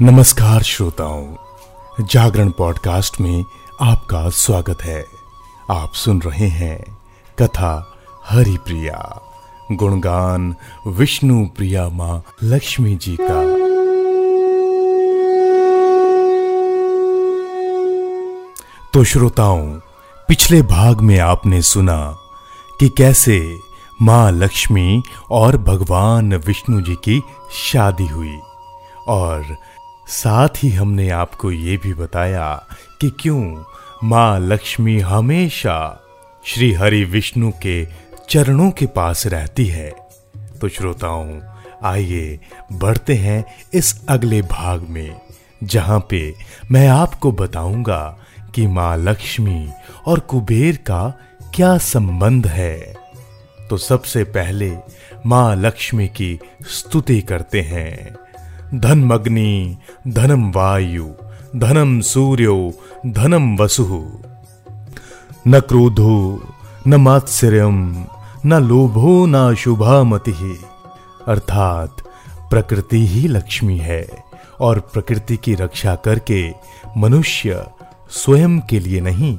नमस्कार श्रोताओं, जागरण पॉडकास्ट में आपका स्वागत है। आप सुन रहे हैं कथा हरि प्रिया गुणगान विष्णु प्रिया माँ लक्ष्मी जी का। तो श्रोताओं, पिछले भाग में आपने सुना कि कैसे माँ लक्ष्मी और भगवान विष्णु जी की शादी हुई। और साथ ही हमने आपको ये भी बताया कि क्यों माँ लक्ष्मी हमेशा श्री हरि विष्णु के चरणों के पास रहती है। तो श्रोताओं, आइए बढ़ते हैं इस अगले भाग में, जहाँ पे मैं आपको बताऊँगा कि माँ लक्ष्मी और कुबेर का क्या संबंध है। तो सबसे पहले माँ लक्ष्मी की स्तुति करते हैं। धनमग्नि, धनम वायु, धनम सूर्यो, धनम वसु। न क्रोधो, न मात्सर्यम, न लोभो, न शुभामति। अर्थात प्रकृति ही लक्ष्मी है और प्रकृति की रक्षा करके मनुष्य स्वयं के लिए नहीं,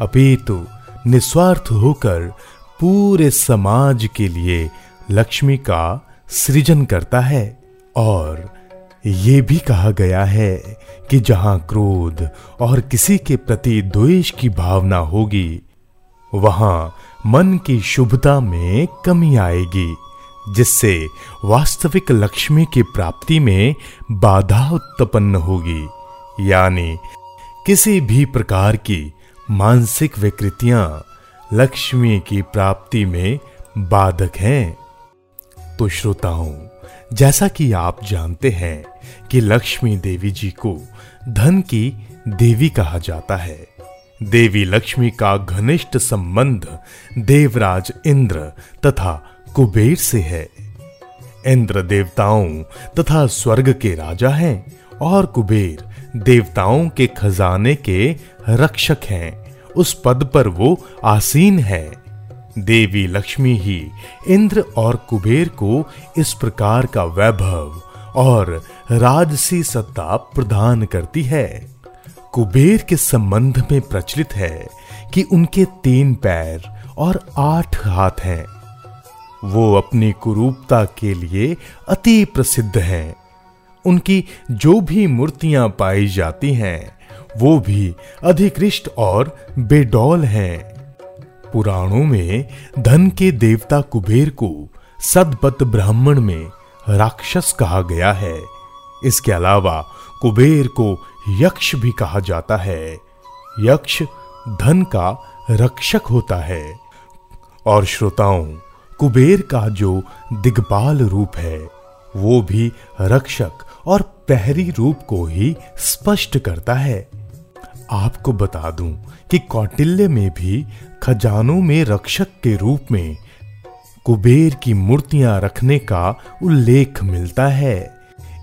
अपितु निस्वार्थ होकर पूरे समाज के लिए लक्ष्मी का सृजन करता है। और ये भी कहा गया है कि जहाँ क्रोध और किसी के प्रति द्वेष की भावना होगी, वहाँ मन की शुभता में कमी आएगी, जिससे वास्तविक लक्ष्मी की प्राप्ति में बाधा उत्पन्न होगी। यानी किसी भी प्रकार की मानसिक विकृतियाँ लक्ष्मी की प्राप्ति में बाधक हैं। तो श्रोताओं, जैसा कि आप जानते हैं कि लक्ष्मी देवी जी को धन की देवी कहा जाता है। देवी लक्ष्मी का घनिष्ठ संबंध देवराज इंद्र तथा कुबेर से है। इंद्र देवताओं तथा स्वर्ग के राजा हैं और कुबेर देवताओं के खजाने के रक्षक हैं। उस पद पर वो आसीन है। देवी लक्ष्मी ही इंद्र और कुबेर को इस प्रकार का वैभव और राजसी सत्ता प्रदान करती है। कुबेर के संबंध में प्रचलित है कि उनके तीन पैर और आठ हाथ हैं। वो अपनी कुरूपता के लिए अति प्रसिद्ध हैं। उनकी जो भी मूर्तियाँ पाई जाती हैं वो भी अधिकृष्ट और बेडौल हैं। पुराणों में धन के देवता कुबेर को सदपत ब्राह्मण में राक्षस कहा गया है। इसके अलावा कुबेर को यक्ष भी कहा जाता है। यक्ष धन का रक्षक होता है। और श्रोताओं, कुबेर का जो दिग्पाल रूप है, वो भी रक्षक और प्रहरी रूप को ही स्पष्ट करता है। आपको बता दूँ कि कौटिल्य में भी खजानों में रक्षक के रूप में कुबेर की मूर्तियाँ रखने का उल्लेख मिलता है।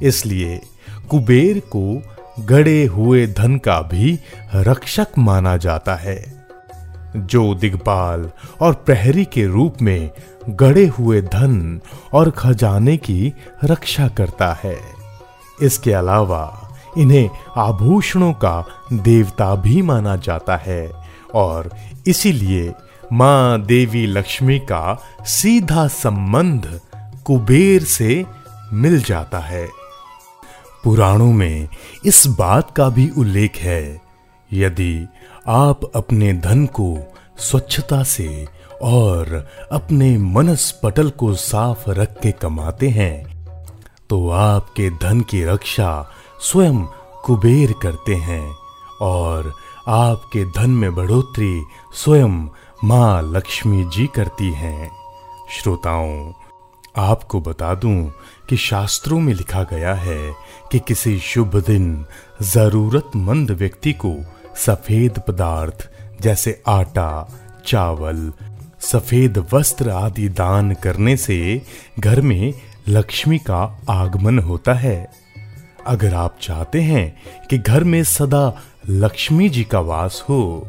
इसलिए कुबेर को गड़े हुए धन का भी रक्षक माना जाता है। जो दिग्पाल और प्रहरी के रूप में गड़े हुए धन और खजाने की रक्षा करता है। इसके अलावा इन्हें आभूषणों का देवता भी माना जाता है। और इसीलिए माँ देवी लक्ष्मी का सीधा संबंध कुबेर से मिल जाता है। पुराणों में इस बात का भी उल्लेख है, यदि आप अपने धन को स्वच्छता से और अपने मनस पटल को साफ़ रख के कमाते हैं तो आपके धन की रक्षा स्वयं कुबेर करते हैं और आपके धन में बढ़ोतरी स्वयं माँ लक्ष्मी जी करती हैं। श्रोताओं, आपको बता दूँ कि शास्त्रों में लिखा गया है कि किसी शुभ दिन जरूरतमंद व्यक्ति को सफ़ेद पदार्थ जैसे आटा, चावल, सफ़ेद वस्त्र आदि दान करने से घर में लक्ष्मी का आगमन होता है। अगर आप चाहते हैं कि घर में सदा लक्ष्मी जी का वास हो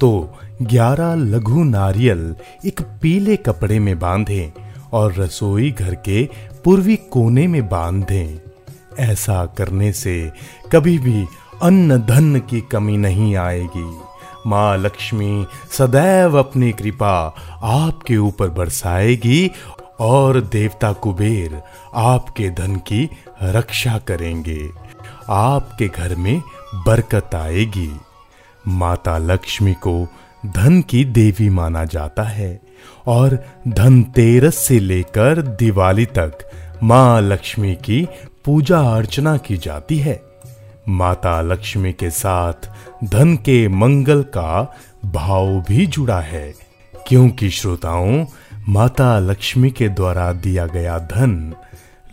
तो ग्यारह लघु नारियल एक पीले कपड़े में बांधें और रसोई घर के पूर्वी कोने में बाँध। ऐसा करने से कभी भी अन्न धन की कमी नहीं आएगी। माँ लक्ष्मी सदैव अपनी कृपा आपके ऊपर बरसाएगी और देवता कुबेर आपके धन की रक्षा करेंगे। आपके घर में बरकत आएगी। माता लक्ष्मी को धन की देवी माना जाता है और धनतेरस से लेकर दिवाली तक माँ लक्ष्मी की पूजा अर्चना की जाती है। माता लक्ष्मी के साथ धन के मंगल का भाव भी जुड़ा है, क्योंकि श्रोताओं माता लक्ष्मी के द्वारा दिया गया धन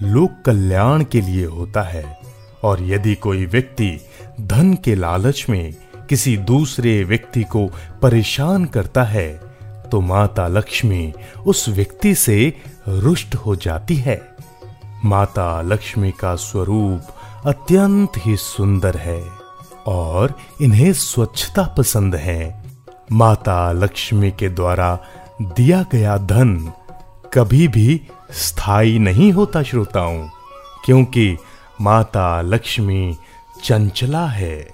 लोक कल्याण के लिए होता है। और यदि कोई व्यक्ति धन के लालच में किसी दूसरे व्यक्ति को परेशान करता है तो माता लक्ष्मी उस व्यक्ति से रुष्ट हो जाती है। माता लक्ष्मी का स्वरूप अत्यंत ही सुंदर है और इन्हें स्वच्छता पसंद है। माता लक्ष्मी के द्वारा दिया गया धन कभी भी स्थायी नहीं होता, श्रोताओं, क्योंकि माता लक्ष्मी चंचला है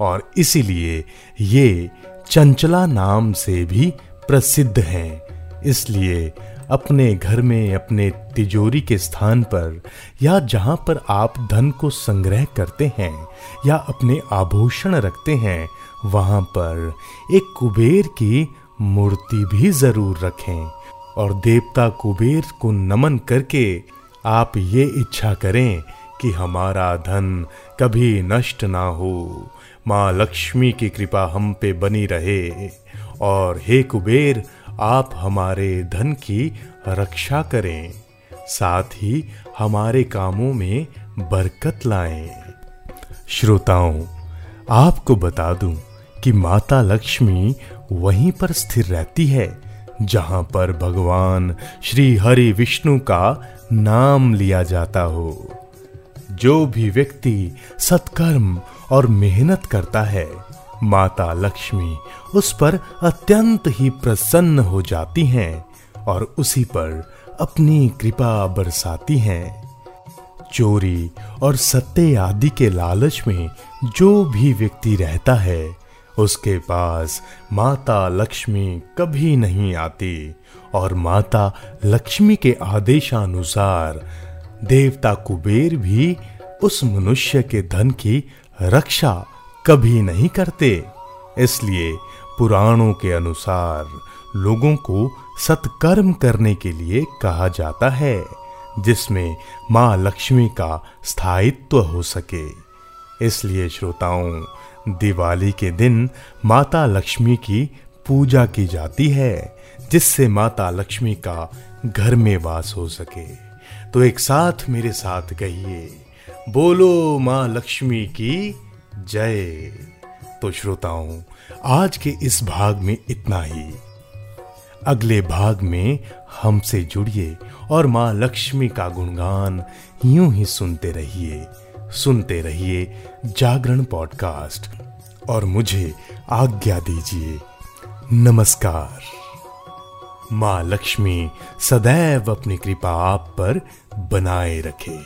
और इसीलिए ये चंचला नाम से भी प्रसिद्ध हैं। इसलिए अपने घर में, अपने तिजोरी के स्थान पर या जहाँ पर आप धन को संग्रह करते हैं या अपने आभूषण रखते हैं, वहाँ पर एक कुबेर की मूर्ति भी ज़रूर रखें और देवता कुबेर को नमन करके आप ये इच्छा करें कि हमारा धन कभी नष्ट ना हो। माँ लक्ष्मी की कृपा हम पे बनी रहे और हे कुबेर, आप हमारे धन की रक्षा करें, साथ ही हमारे कामों में बरकत लाएँ। श्रोताओं, आपको बता दूँ कि माता लक्ष्मी वहीं पर स्थिर रहती है, जहाँ पर भगवान श्री हरि विष्णु का नाम लिया जाता हो। जो भी व्यक्ति सत्कर्म और मेहनत करता है, माता लक्ष्मी उस पर अत्यंत ही प्रसन्न हो जाती हैं और उसी पर अपनी कृपा बरसाती हैं। चोरी और सत्य आदि के लालच में जो भी व्यक्ति रहता है उसके पास माता लक्ष्मी कभी नहीं आती और माता लक्ष्मी के आदेशानुसार देवता कुबेर भी उस मनुष्य के धन की रक्षा कभी नहीं करते। इसलिए पुराणों के अनुसार लोगों को सत्कर्म करने के लिए कहा जाता है, जिसमें माँ लक्ष्मी का स्थायित्व हो सके। इसलिए श्रोताओं दिवाली के दिन माता लक्ष्मी की पूजा की जाती है, जिससे माता लक्ष्मी का घर में वास हो सके। तो एक साथ मेरे साथ कहिए, बोलो माँ लक्ष्मी की जय। तो श्रोताओं, आज के इस भाग में इतना ही। अगले भाग में हमसे जुड़िए और माँ लक्ष्मी का गुणगान यूँ ही सुनते रहिए सुनते रहिए जागरण पॉडकास्ट। और मुझे आज्ञा दीजिए। नमस्कार। माँ लक्ष्मी सदैव अपनी कृपा आप पर बनाए रखे।